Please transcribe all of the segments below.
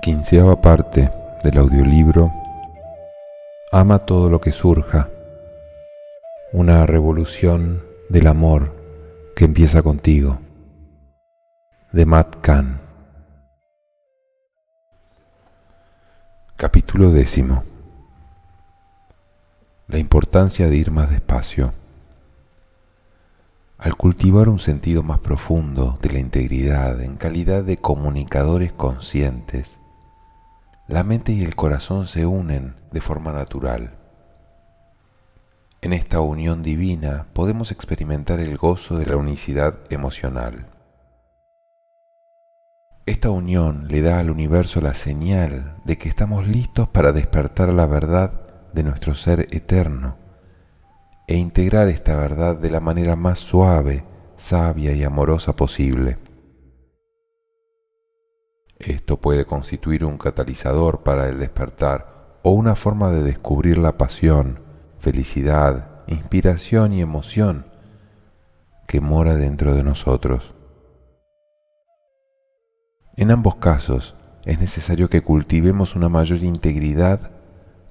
Quinceava parte del audiolibro Ama todo lo que surja. Una revolución del amor que empieza contigo. De Matt Kahn. Capítulo décimo. La importancia de ir más despacio. Al cultivar un sentido más profundo de la integridad en calidad de comunicadores conscientes, la mente y el corazón se unen de forma natural. En esta unión divina podemos experimentar el gozo de la unicidad emocional. Esta unión le da al universo la señal de que estamos listos para despertar la verdad de nuestro ser eterno e integrar esta verdad de la manera más suave, sabia y amorosa posible. Esto puede constituir un catalizador para el despertar o una forma de descubrir la pasión, felicidad, inspiración y emoción que mora dentro de nosotros. En ambos casos es necesario que cultivemos una mayor integridad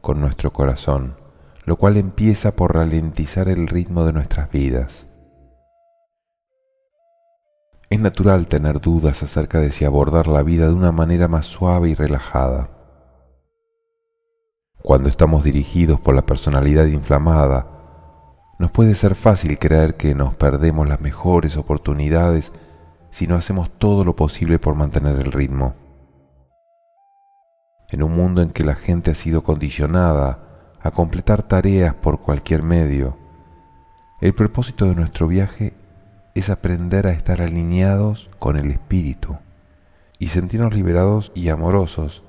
con nuestro corazón, lo cual empieza por ralentizar el ritmo de nuestras vidas. Es natural tener dudas acerca de si abordar la vida de una manera más suave y relajada. Cuando estamos dirigidos por la personalidad inflamada, nos puede ser fácil creer que nos perdemos las mejores oportunidades si no hacemos todo lo posible por mantener el ritmo. En un mundo en que la gente ha sido condicionada a completar tareas por cualquier medio, el propósito de nuestro viaje es aprender a estar alineados con el Espíritu y sentirnos liberados y amorosos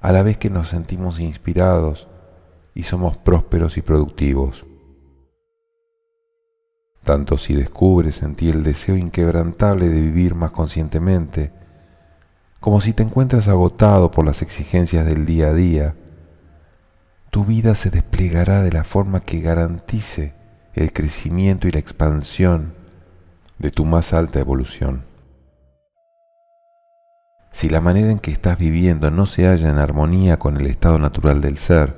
a la vez que nos sentimos inspirados y somos prósperos y productivos. Tanto si descubres en ti el deseo inquebrantable de vivir más conscientemente, como si te encuentras agotado por las exigencias del día a día, tu vida se desplegará de la forma que garantice el crecimiento y la expansión de tu más alta evolución. Si la manera en que estás viviendo no se halla en armonía con el estado natural del ser,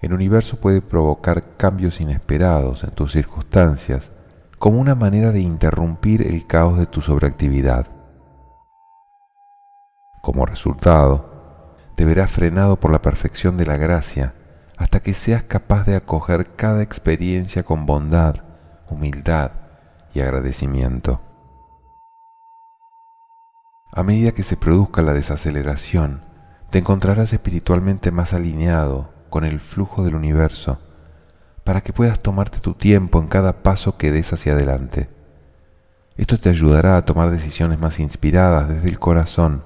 el universo puede provocar cambios inesperados en tus circunstancias como una manera de interrumpir el caos de tu sobreactividad. Como resultado, te verás frenado por la perfección de la gracia hasta que seas capaz de acoger cada experiencia con bondad, humildad y agradecimiento. A medida que se produzca la desaceleración, te encontrarás espiritualmente más alineado con el flujo del universo para que puedas tomarte tu tiempo en cada paso que des hacia adelante. Esto te ayudará a tomar decisiones más inspiradas desde el corazón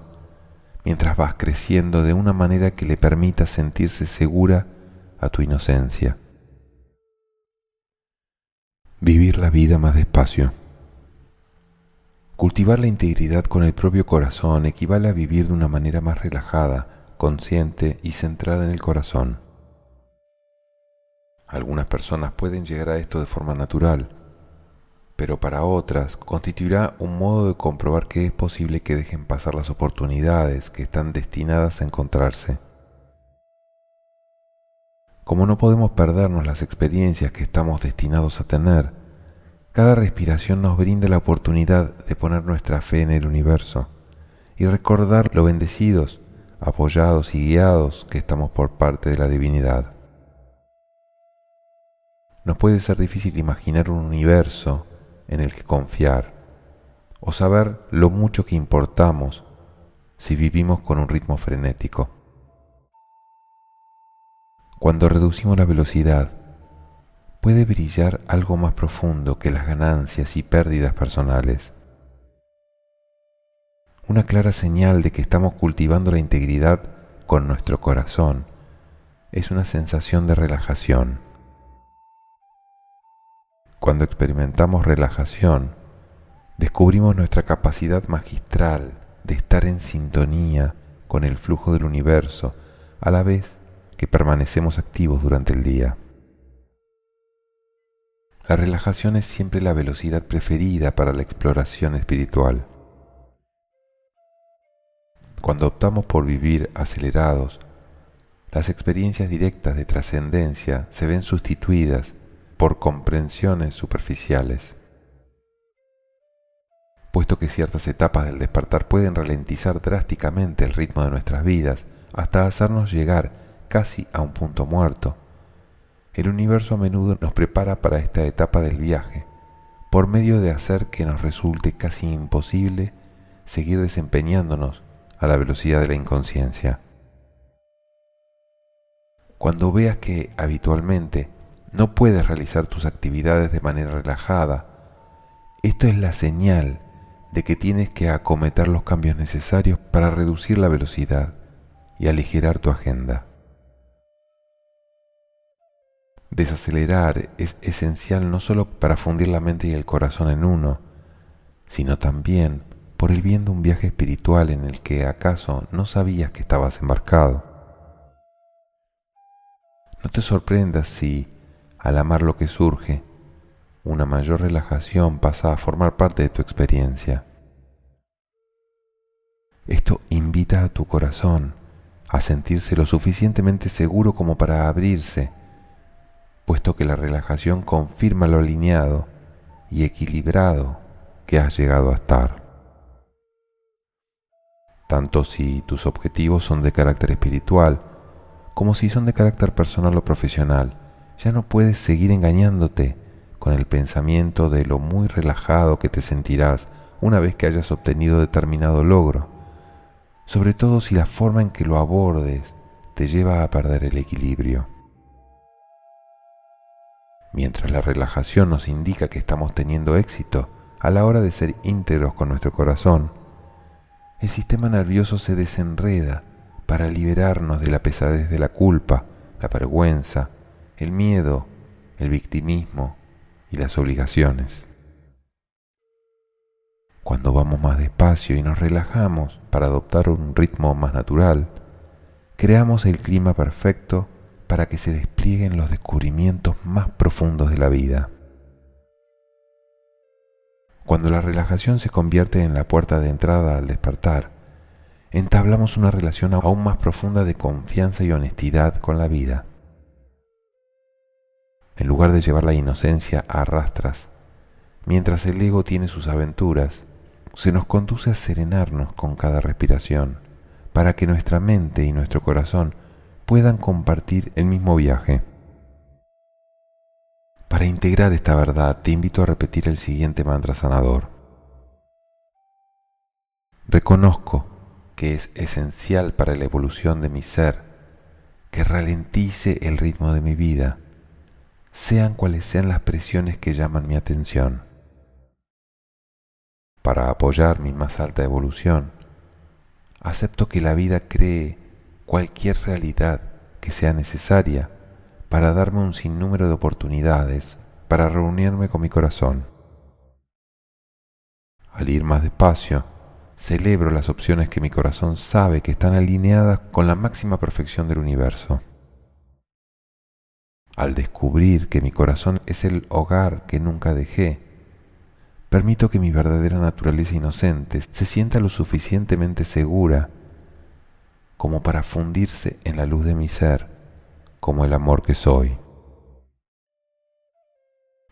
mientras vas creciendo de una manera que le permita sentirse segura a tu inocencia. Vivir la vida más despacio. Cultivar la integridad con el propio corazón equivale a vivir de una manera más relajada, consciente y centrada en el corazón. Algunas personas pueden llegar a esto de forma natural, pero para otras constituirá un modo de comprobar que es posible que dejen pasar las oportunidades que están destinadas a encontrarse. Como no podemos perdernos las experiencias que estamos destinados a tener, cada respiración nos brinda la oportunidad de poner nuestra fe en el universo y recordar lo bendecidos, apoyados y guiados que estamos por parte de la divinidad. Nos puede ser difícil imaginar un universo en el que confiar o saber lo mucho que importamos si vivimos con un ritmo frenético. Cuando reducimos la velocidad, puede brillar algo más profundo que las ganancias y pérdidas personales. Una clara señal de que estamos cultivando la integridad con nuestro corazón es una sensación de relajación. Cuando experimentamos relajación, descubrimos nuestra capacidad magistral de estar en sintonía con el flujo del universo a la vez que permanecemos activos durante el día. La relajación es siempre la velocidad preferida para la exploración espiritual. Cuando optamos por vivir acelerados, las experiencias directas de trascendencia se ven sustituidas por comprensiones superficiales. Puesto que ciertas etapas del despertar pueden ralentizar drásticamente el ritmo de nuestras vidas hasta hacernos llegar casi a un punto muerto, el universo a menudo nos prepara para esta etapa del viaje por medio de hacer que nos resulte casi imposible seguir desempeñándonos a la velocidad de la inconsciencia. Cuando veas que habitualmente no puedes realizar tus actividades de manera relajada, esto es la señal de que tienes que acometer los cambios necesarios para reducir la velocidad y aligerar tu agenda. Desacelerar es esencial no solo para fundir la mente y el corazón en uno, sino también por el bien de un viaje espiritual en el que acaso no sabías que estabas embarcado. No te sorprendas si, al amar lo que surge, una mayor relajación pasa a formar parte de tu experiencia. Esto invita a tu corazón a sentirse lo suficientemente seguro como para abrirse, puesto que la relajación confirma lo alineado y equilibrado que has llegado a estar tanto si tus objetivos son de carácter espiritual como si son de carácter personal o profesional. Ya no puedes seguir engañándote con el pensamiento de lo muy relajado que te sentirás una vez que hayas obtenido determinado logro, sobre todo si la forma en que lo abordes te lleva a perder el equilibrio. Mientras la relajación nos indica que estamos teniendo éxito a la hora de ser íntegros con nuestro corazón, el sistema nervioso se desenreda para liberarnos de la pesadez de la culpa, la vergüenza, el miedo, el victimismo y las obligaciones. Cuando vamos más despacio y nos relajamos para adoptar un ritmo más natural, creamos el clima perfecto para que se desplieguen los descubrimientos más profundos de la vida. Cuando la relajación se convierte en la puerta de entrada al despertar, entablamos una relación aún más profunda de confianza y honestidad con la vida. En lugar de llevar la inocencia a rastras, mientras el ego tiene sus aventuras, se nos conduce a serenarnos con cada respiración, para que nuestra mente y nuestro corazón puedan compartir el mismo viaje. Para integrar esta verdad, te invito a repetir el siguiente mantra sanador. Reconozco que es esencial para la evolución de mi ser que ralentice el ritmo de mi vida, sean cuales sean las presiones que llaman mi atención. Para apoyar mi más alta evolución, acepto que la vida cree cualquier realidad que sea necesaria para darme un sinnúmero de oportunidades para reunirme con mi corazón. Al ir más despacio, celebro las opciones que mi corazón sabe que están alineadas con la máxima perfección del universo. Al descubrir que mi corazón es el hogar que nunca dejé, permito que mi verdadera naturaleza inocente se sienta lo suficientemente segura como para fundirse en la luz de mi ser como el amor que soy.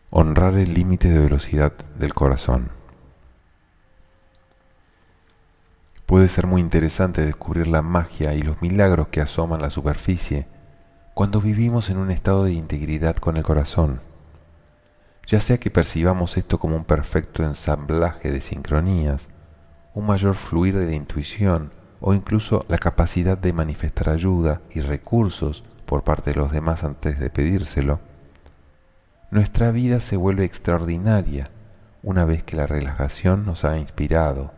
Honrar el límite de velocidad del corazón. Puede ser muy interesante descubrir la magia y los milagros que asoman la superficie cuando vivimos en un estado de integridad con el corazón. Ya sea que percibamos esto como un perfecto ensamblaje de sincronías, un mayor fluir de la intuición o incluso la capacidad de manifestar ayuda y recursos por parte de los demás antes de pedírselo, nuestra vida se vuelve extraordinaria una vez que la relajación nos ha inspirado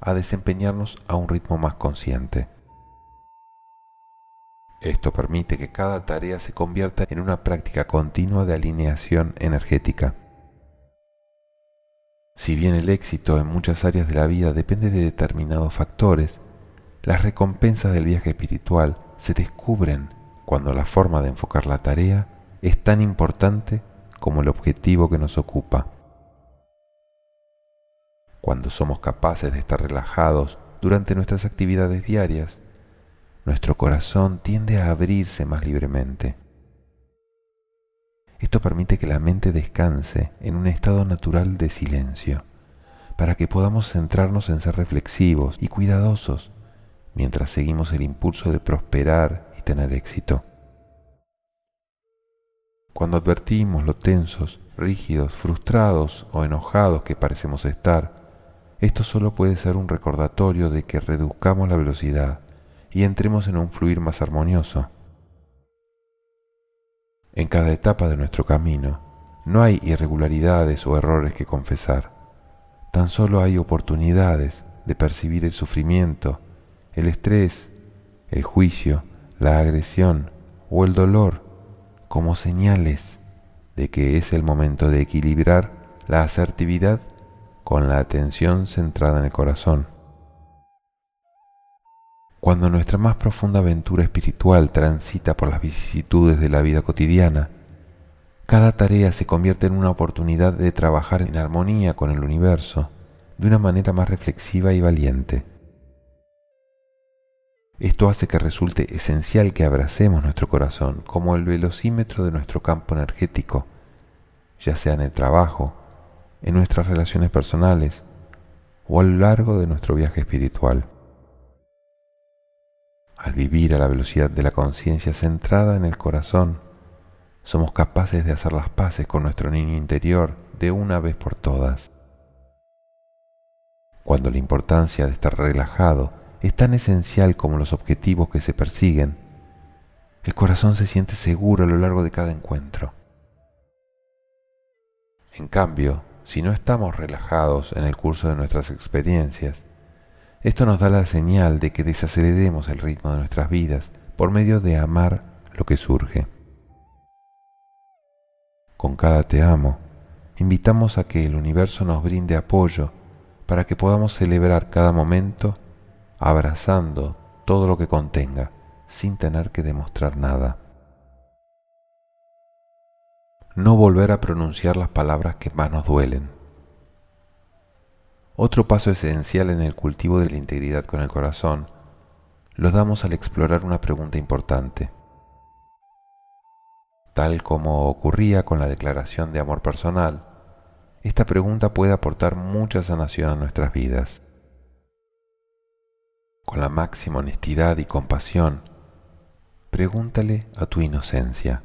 a desempeñarnos a un ritmo más consciente. Esto permite que cada tarea se convierta en una práctica continua de alineación energética. Si bien el éxito en muchas áreas de la vida depende de determinados factores, las recompensas del viaje espiritual se descubren cuando la forma de enfocar la tarea es tan importante como el objetivo que nos ocupa. Cuando somos capaces de estar relajados durante nuestras actividades diarias, nuestro corazón tiende a abrirse más libremente. Esto permite que la mente descanse en un estado natural de silencio, para que podamos centrarnos en ser reflexivos y cuidadosos mientras seguimos el impulso de prosperar y tener éxito. Cuando advertimos lo tensos, rígidos, frustrados o enojados que parecemos estar, esto solo puede ser un recordatorio de que reduzcamos la velocidad y entremos en un fluir más armonioso. En cada etapa de nuestro camino no hay irregularidades o errores que confesar, tan solo hay oportunidades de percibir el sufrimiento, el estrés, el juicio, la agresión o el dolor como señales de que es el momento de equilibrar la asertividad con la atención centrada en el corazón. Cuando nuestra más profunda aventura espiritual transita por las vicisitudes de la vida cotidiana, cada tarea se convierte en una oportunidad de trabajar en armonía con el universo de una manera más reflexiva y valiente. Esto hace que resulte esencial que abracemos nuestro corazón como el velocímetro de nuestro campo energético, ya sea en el trabajo, en nuestras relaciones personales o a lo largo de nuestro viaje espiritual. Al vivir a la velocidad de la conciencia centrada en el corazón, somos capaces de hacer las paces con nuestro niño interior de una vez por todas. Cuando la importancia de estar relajado es tan esencial como los objetivos que se persiguen, el corazón se siente seguro a lo largo de cada encuentro. En cambio, si no estamos relajados en el curso de nuestras experiencias, esto nos da la señal de que desaceleremos el ritmo de nuestras vidas por medio de amar lo que surge. Con cada te amo, invitamos a que el universo nos brinde apoyo para que podamos celebrar cada momento abrazando todo lo que contenga, sin tener que demostrar nada. No volver a pronunciar las palabras que más nos duelen. Otro paso esencial en el cultivo de la integridad con el corazón lo damos al explorar una pregunta importante. Tal como ocurría con la declaración de amor personal, esta pregunta puede aportar mucha sanación a nuestras vidas con la máxima honestidad y compasión, pregúntale a tu inocencia.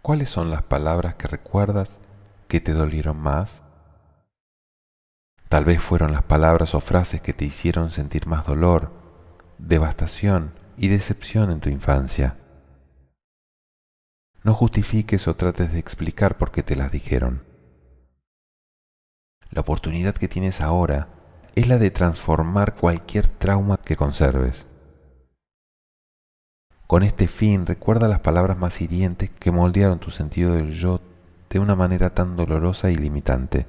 ¿Cuáles son las palabras que recuerdas que te dolieron más? Tal vez fueron las palabras o frases que te hicieron sentir más dolor, devastación y decepción en tu infancia. No justifiques o trates de explicar por qué te las dijeron. La oportunidad que tienes ahora es la de transformar cualquier trauma que conserves. Con este fin, recuerda las palabras más hirientes que moldearon tu sentido del yo de una manera tan dolorosa y limitante.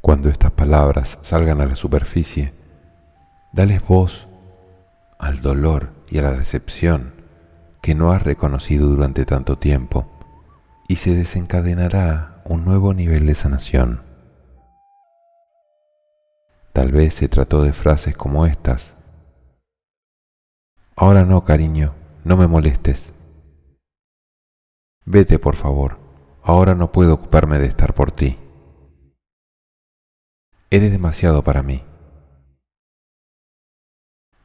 Cuando estas palabras salgan a la superficie, dales voz al dolor y a la decepción que no has reconocido durante tanto tiempo y se desencadenará un nuevo nivel de sanación. Tal vez se trató de frases como estas. Ahora no, cariño, no me molestes. Vete, por favor, ahora no puedo ocuparme de estar por ti. Eres demasiado para mí.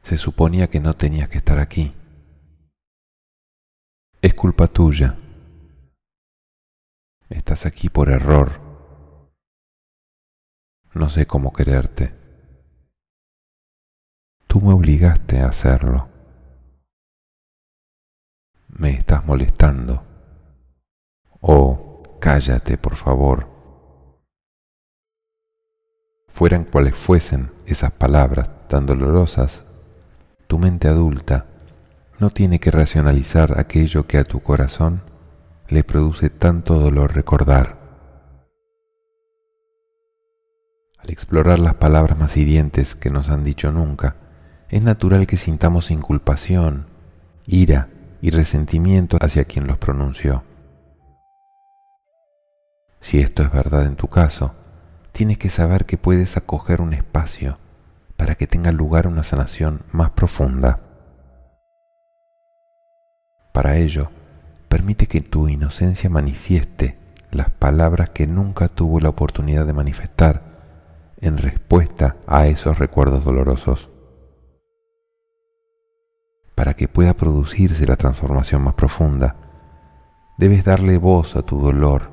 Se suponía que no tenías que estar aquí. Es culpa tuya. Estás aquí por error. No sé cómo quererte. Tú me obligaste a hacerlo. Me estás molestando. Oh, cállate, por favor. Fueran cuales fuesen esas palabras tan dolorosas, tu mente adulta no tiene que racionalizar aquello que a tu corazón le produce tanto dolor recordar. Al explorar las palabras más hirientes que nos han dicho nunca, es natural que sintamos inculpación, ira y resentimiento hacia quien los pronunció. Si esto es verdad en tu caso, tienes que saber que puedes acoger un espacio para que tenga lugar una sanación más profunda. Para ello, permite que tu inocencia manifieste las palabras que nunca tuvo la oportunidad de manifestar en respuesta a esos recuerdos dolorosos. Para que pueda producirse la transformación más profunda, debes darle voz a tu dolor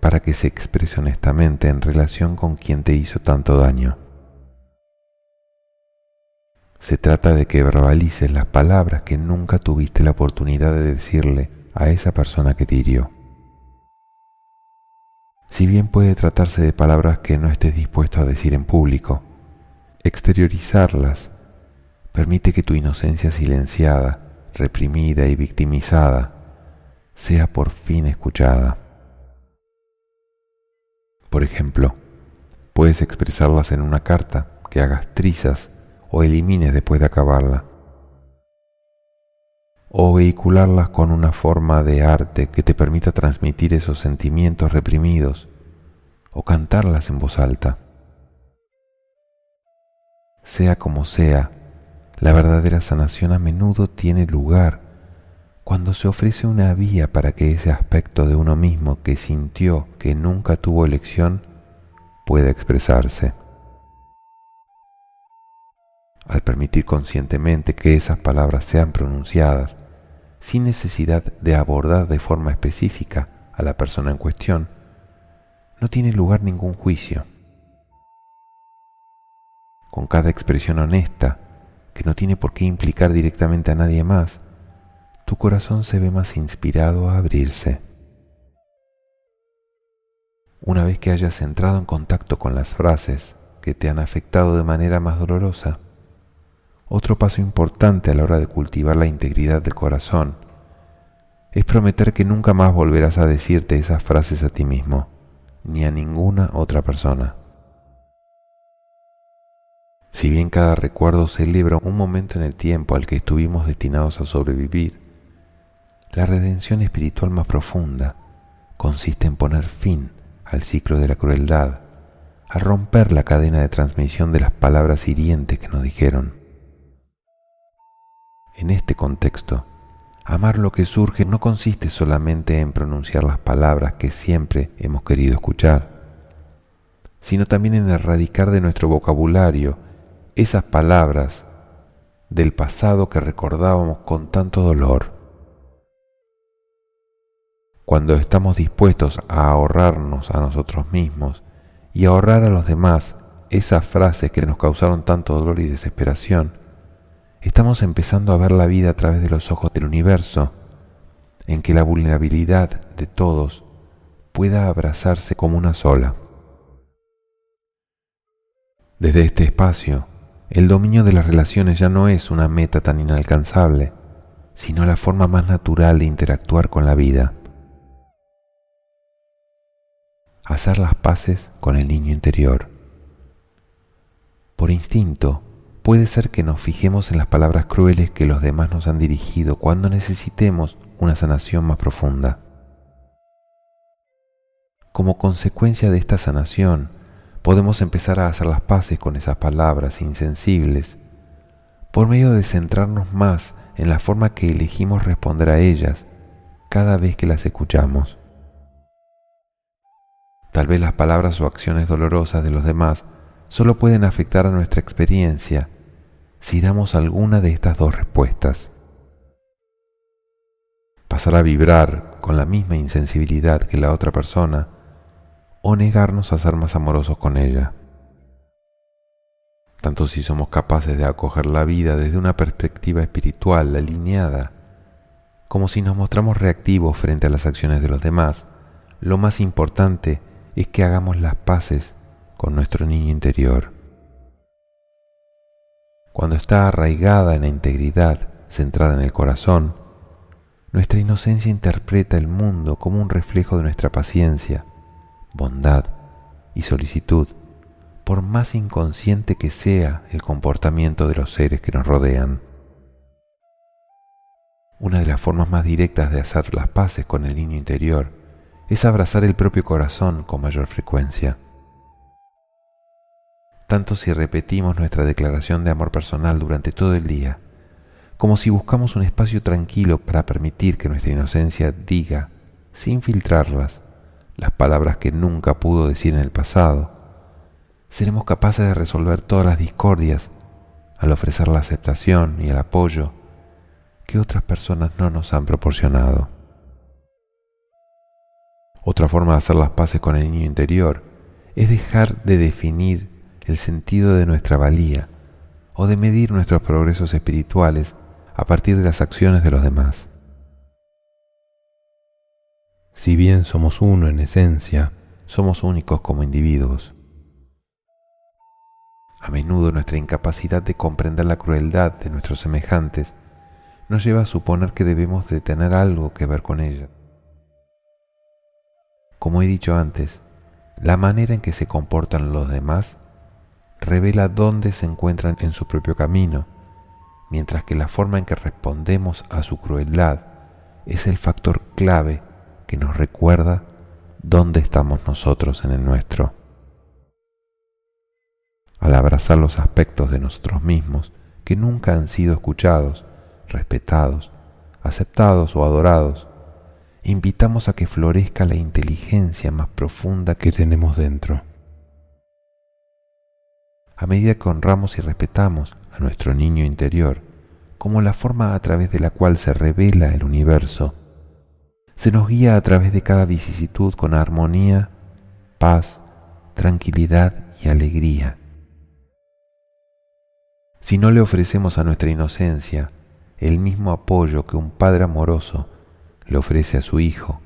para que se exprese honestamente en relación con quien te hizo tanto daño. Se trata de que verbalices las palabras que nunca tuviste la oportunidad de decirle a esa persona que te hirió. Si bien puede tratarse de palabras que no estés dispuesto a decir en público, exteriorizarlas permite que tu inocencia silenciada, reprimida y victimizada sea por fin escuchada. Por ejemplo, puedes expresarlas en una carta que hagas trizas o elimines después de acabarla. O vehicularlas con una forma de arte que te permita transmitir esos sentimientos reprimidos o cantarlas en voz alta. Sea como sea, la verdadera sanación a menudo tiene lugar cuando se ofrece una vía para que ese aspecto de uno mismo que sintió que nunca tuvo elección pueda expresarse al permitir conscientemente que esas palabras sean pronunciadas sin necesidad de abordar de forma específica a la persona en cuestión, no tiene lugar ningún juicio. Con cada expresión honesta, que no tiene por qué implicar directamente a nadie más, tu corazón se ve más inspirado a abrirse. Una vez que hayas entrado en contacto con las frases que te han afectado de manera más dolorosa, otro paso importante a la hora de cultivar la integridad del corazón es prometer que nunca más volverás a decirte esas frases a ti mismo, ni a ninguna otra persona. Si bien cada recuerdo celebra un momento en el tiempo al que estuvimos destinados a sobrevivir, la redención espiritual más profunda consiste en poner fin al ciclo de la crueldad, al romper la cadena de transmisión de las palabras hirientes que nos dijeron. En este contexto, amar lo que surge no consiste solamente en pronunciar las palabras que siempre hemos querido escuchar, sino también en erradicar de nuestro vocabulario esas palabras del pasado que recordábamos con tanto dolor. Cuando estamos dispuestos a ahorrarnos a nosotros mismos y ahorrar a los demás esas frases que nos causaron tanto dolor y desesperación, estamos empezando a ver la vida a través de los ojos del universo, en que la vulnerabilidad de todos pueda abrazarse como una sola. Desde este espacio, el dominio de las relaciones ya no es una meta tan inalcanzable, sino la forma más natural de interactuar con la vida. Hacer las paces con el niño interior. Por instinto, Puede ser que nos fijemos en las palabras crueles que los demás nos han dirigido cuando necesitemos una sanación más profunda. Como consecuencia de esta sanación, podemos empezar a hacer las paces con esas palabras insensibles por medio de centrarnos más en la forma que elegimos responder a ellas cada vez que las escuchamos. Tal vez las palabras o acciones dolorosas de los demás solo pueden afectar a nuestra experiencia si damos alguna de estas dos respuestas. Pasar a vibrar con la misma insensibilidad que la otra persona o negarnos a ser más amorosos con ella. Tanto si somos capaces de acoger la vida desde una perspectiva espiritual alineada, como si nos mostramos reactivos frente a las acciones de los demás, lo más importante es que hagamos las paces con nuestro niño interior. Cuando está arraigada en la integridad, centrada en el corazón, nuestra inocencia interpreta el mundo como un reflejo de nuestra paciencia, bondad y solicitud, por más inconsciente que sea el comportamiento de los seres que nos rodean. Una de las formas más directas de hacer las paces con el niño interior es abrazar el propio corazón con mayor frecuencia. Tanto si repetimos nuestra declaración de amor personal durante todo el día, como si buscamos un espacio tranquilo para permitir que nuestra inocencia diga, sin filtrarlas, las palabras que nunca pudo decir en el pasado, seremos capaces de resolver todas las discordias al ofrecer la aceptación y el apoyo que otras personas no nos han proporcionado. Otra forma de hacer las paces con el niño interior es dejar de definir el sentido de nuestra valía o de medir nuestros progresos espirituales a partir de las acciones de los demás. Si bien somos uno en esencia, somos únicos como individuos. A menudo nuestra incapacidad de comprender la crueldad de nuestros semejantes nos lleva a suponer que debemos de tener algo que ver con ella. Como he dicho antes, la manera en que se comportan los demás revela dónde se encuentran en su propio camino, mientras que la forma en que respondemos a su crueldad es el factor clave que nos recuerda dónde estamos nosotros en el nuestro. Al abrazar los aspectos de nosotros mismos que nunca han sido escuchados, respetados, aceptados o adorados, invitamos a que florezca la inteligencia más profunda que tenemos dentro. A medida que honramos y respetamos a nuestro niño interior como la forma a través de la cual se revela el universo, se nos guía a través de cada vicisitud con armonía, paz, tranquilidad y alegría. Si no le ofrecemos a nuestra inocencia el mismo apoyo que un padre amoroso le ofrece a su hijo,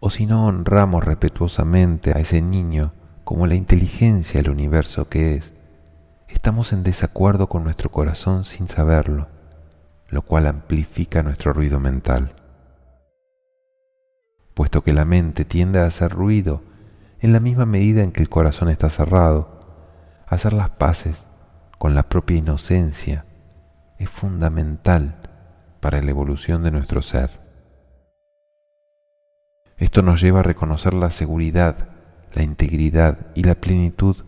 o si no honramos respetuosamente a ese niño como la inteligencia del universo que es, estamos en desacuerdo con nuestro corazón sin saberlo, lo cual amplifica nuestro ruido mental. Puesto que la mente tiende a hacer ruido en la misma medida en que el corazón está cerrado, hacer las paces con la propia inocencia es fundamental para la evolución de nuestro ser. Esto nos lleva a reconocer la seguridad, la integridad y la plenitud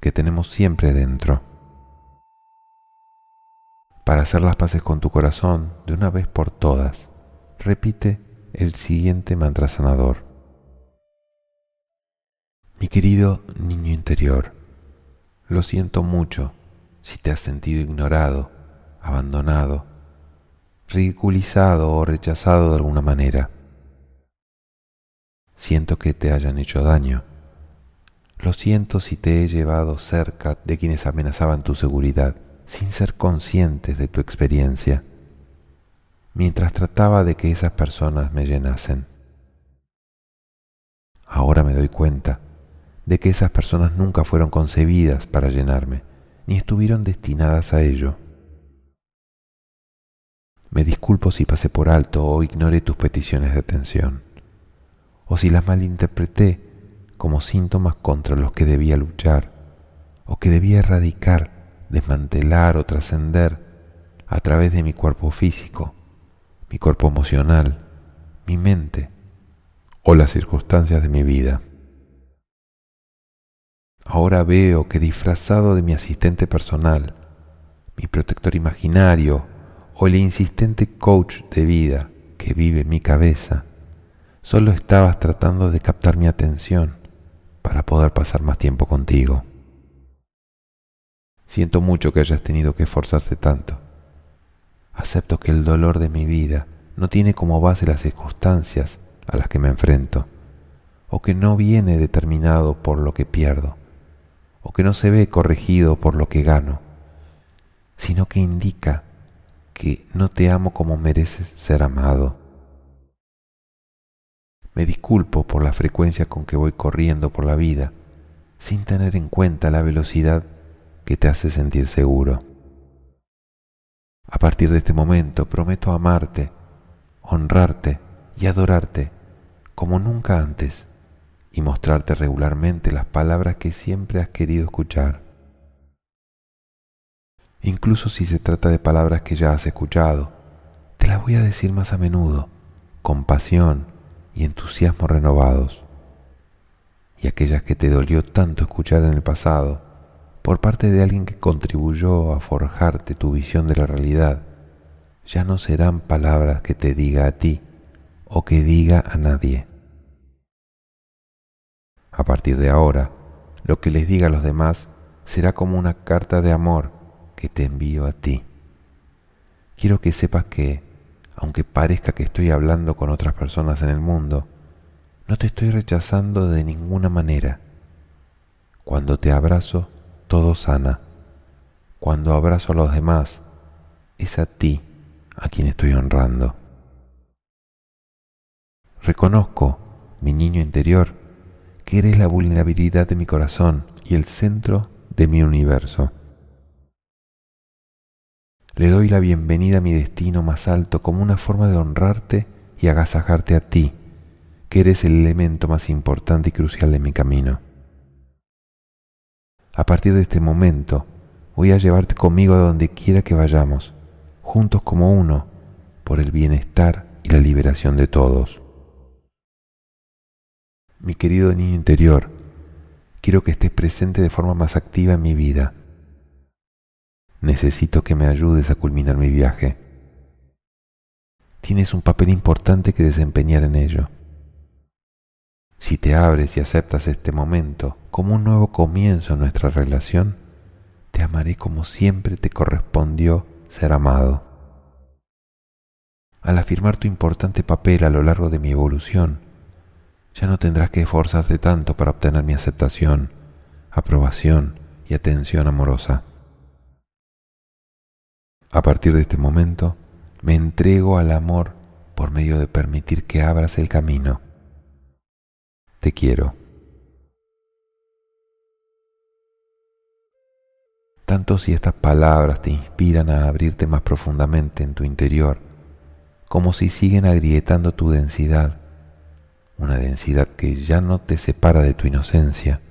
que tenemos siempre dentro. Para hacer las paces con tu corazón de una vez por todas, repite el siguiente mantra sanador. Mi querido niño interior, lo siento mucho si te has sentido ignorado, abandonado, ridiculizado o rechazado de alguna manera. Siento que te hayan hecho daño. Lo siento si te he llevado cerca de quienes amenazaban tu seguridad, sin ser conscientes de tu experiencia, mientras trataba de que esas personas me llenasen. Ahora me doy cuenta de que esas personas nunca fueron concebidas para llenarme, ni estuvieron destinadas a ello. Me disculpo si pasé por alto o ignoré tus peticiones de atención o si las malinterpreté como síntomas contra los que debía luchar, o que debía erradicar, desmantelar o trascender a través de mi cuerpo físico, mi cuerpo emocional, mi mente o las circunstancias de mi vida. Ahora veo que disfrazado de mi asistente personal, mi protector imaginario o el insistente coach de vida que vive en mi cabeza, Solo estabas tratando de captar mi atención para poder pasar más tiempo contigo. Siento mucho que hayas tenido que esforzarse tanto. Acepto que el dolor de mi vida no tiene como base las circunstancias a las que me enfrento, o que no viene determinado por lo que pierdo, o que no se ve corregido por lo que gano, sino que indica que no te amo como mereces ser amado me disculpo por la frecuencia con que voy corriendo por la vida, sin tener en cuenta la velocidad que te hace sentir seguro. A partir de este momento prometo amarte, honrarte y adorarte como nunca antes y mostrarte regularmente las palabras que siempre has querido escuchar. Incluso si se trata de palabras que ya has escuchado, te las voy a decir más a menudo, con pasión, y entusiasmo renovados, y aquellas que te dolió tanto escuchar en el pasado, por parte de alguien que contribuyó a forjarte tu visión de la realidad, ya no serán palabras que te diga a ti o que diga a nadie. A partir de ahora, lo que les diga a los demás será como una carta de amor que te envío a ti. Quiero que sepas que, aunque parezca que estoy hablando con otras personas en el mundo, no te estoy rechazando de ninguna manera. Cuando te abrazo, todo sana. Cuando abrazo a los demás, es a ti a quien estoy honrando. Reconozco, mi niño interior, que eres la vulnerabilidad de mi corazón y el centro de mi universo. Le doy la bienvenida a mi destino más alto como una forma de honrarte y agasajarte a ti, que eres el elemento más importante y crucial de mi camino. A partir de este momento, voy a llevarte conmigo a donde quiera que vayamos, juntos como uno, por el bienestar y la liberación de todos. Mi querido niño interior, quiero que estés presente de forma más activa en mi vida. Necesito que me ayudes a culminar mi viaje. Tienes un papel importante que desempeñar en ello. Si te abres y aceptas este momento como un nuevo comienzo en nuestra relación, te amaré como siempre te correspondió ser amado. Al afirmar tu importante papel a lo largo de mi evolución, ya no tendrás que esforzarte tanto para obtener mi aceptación, aprobación y atención amorosa. A partir de este momento, me entrego al amor por medio de permitir que abras el camino. Te quiero. Tanto si estas palabras te inspiran a abrirte más profundamente en tu interior, como si siguen agrietando tu densidad una densidad que ya no te separa de tu inocencia,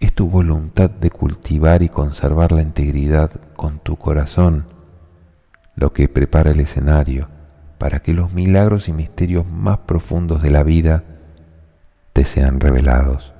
es tu voluntad de cultivar y conservar la integridad con tu corazón lo que prepara el escenario para que los milagros y misterios más profundos de la vida te sean revelados.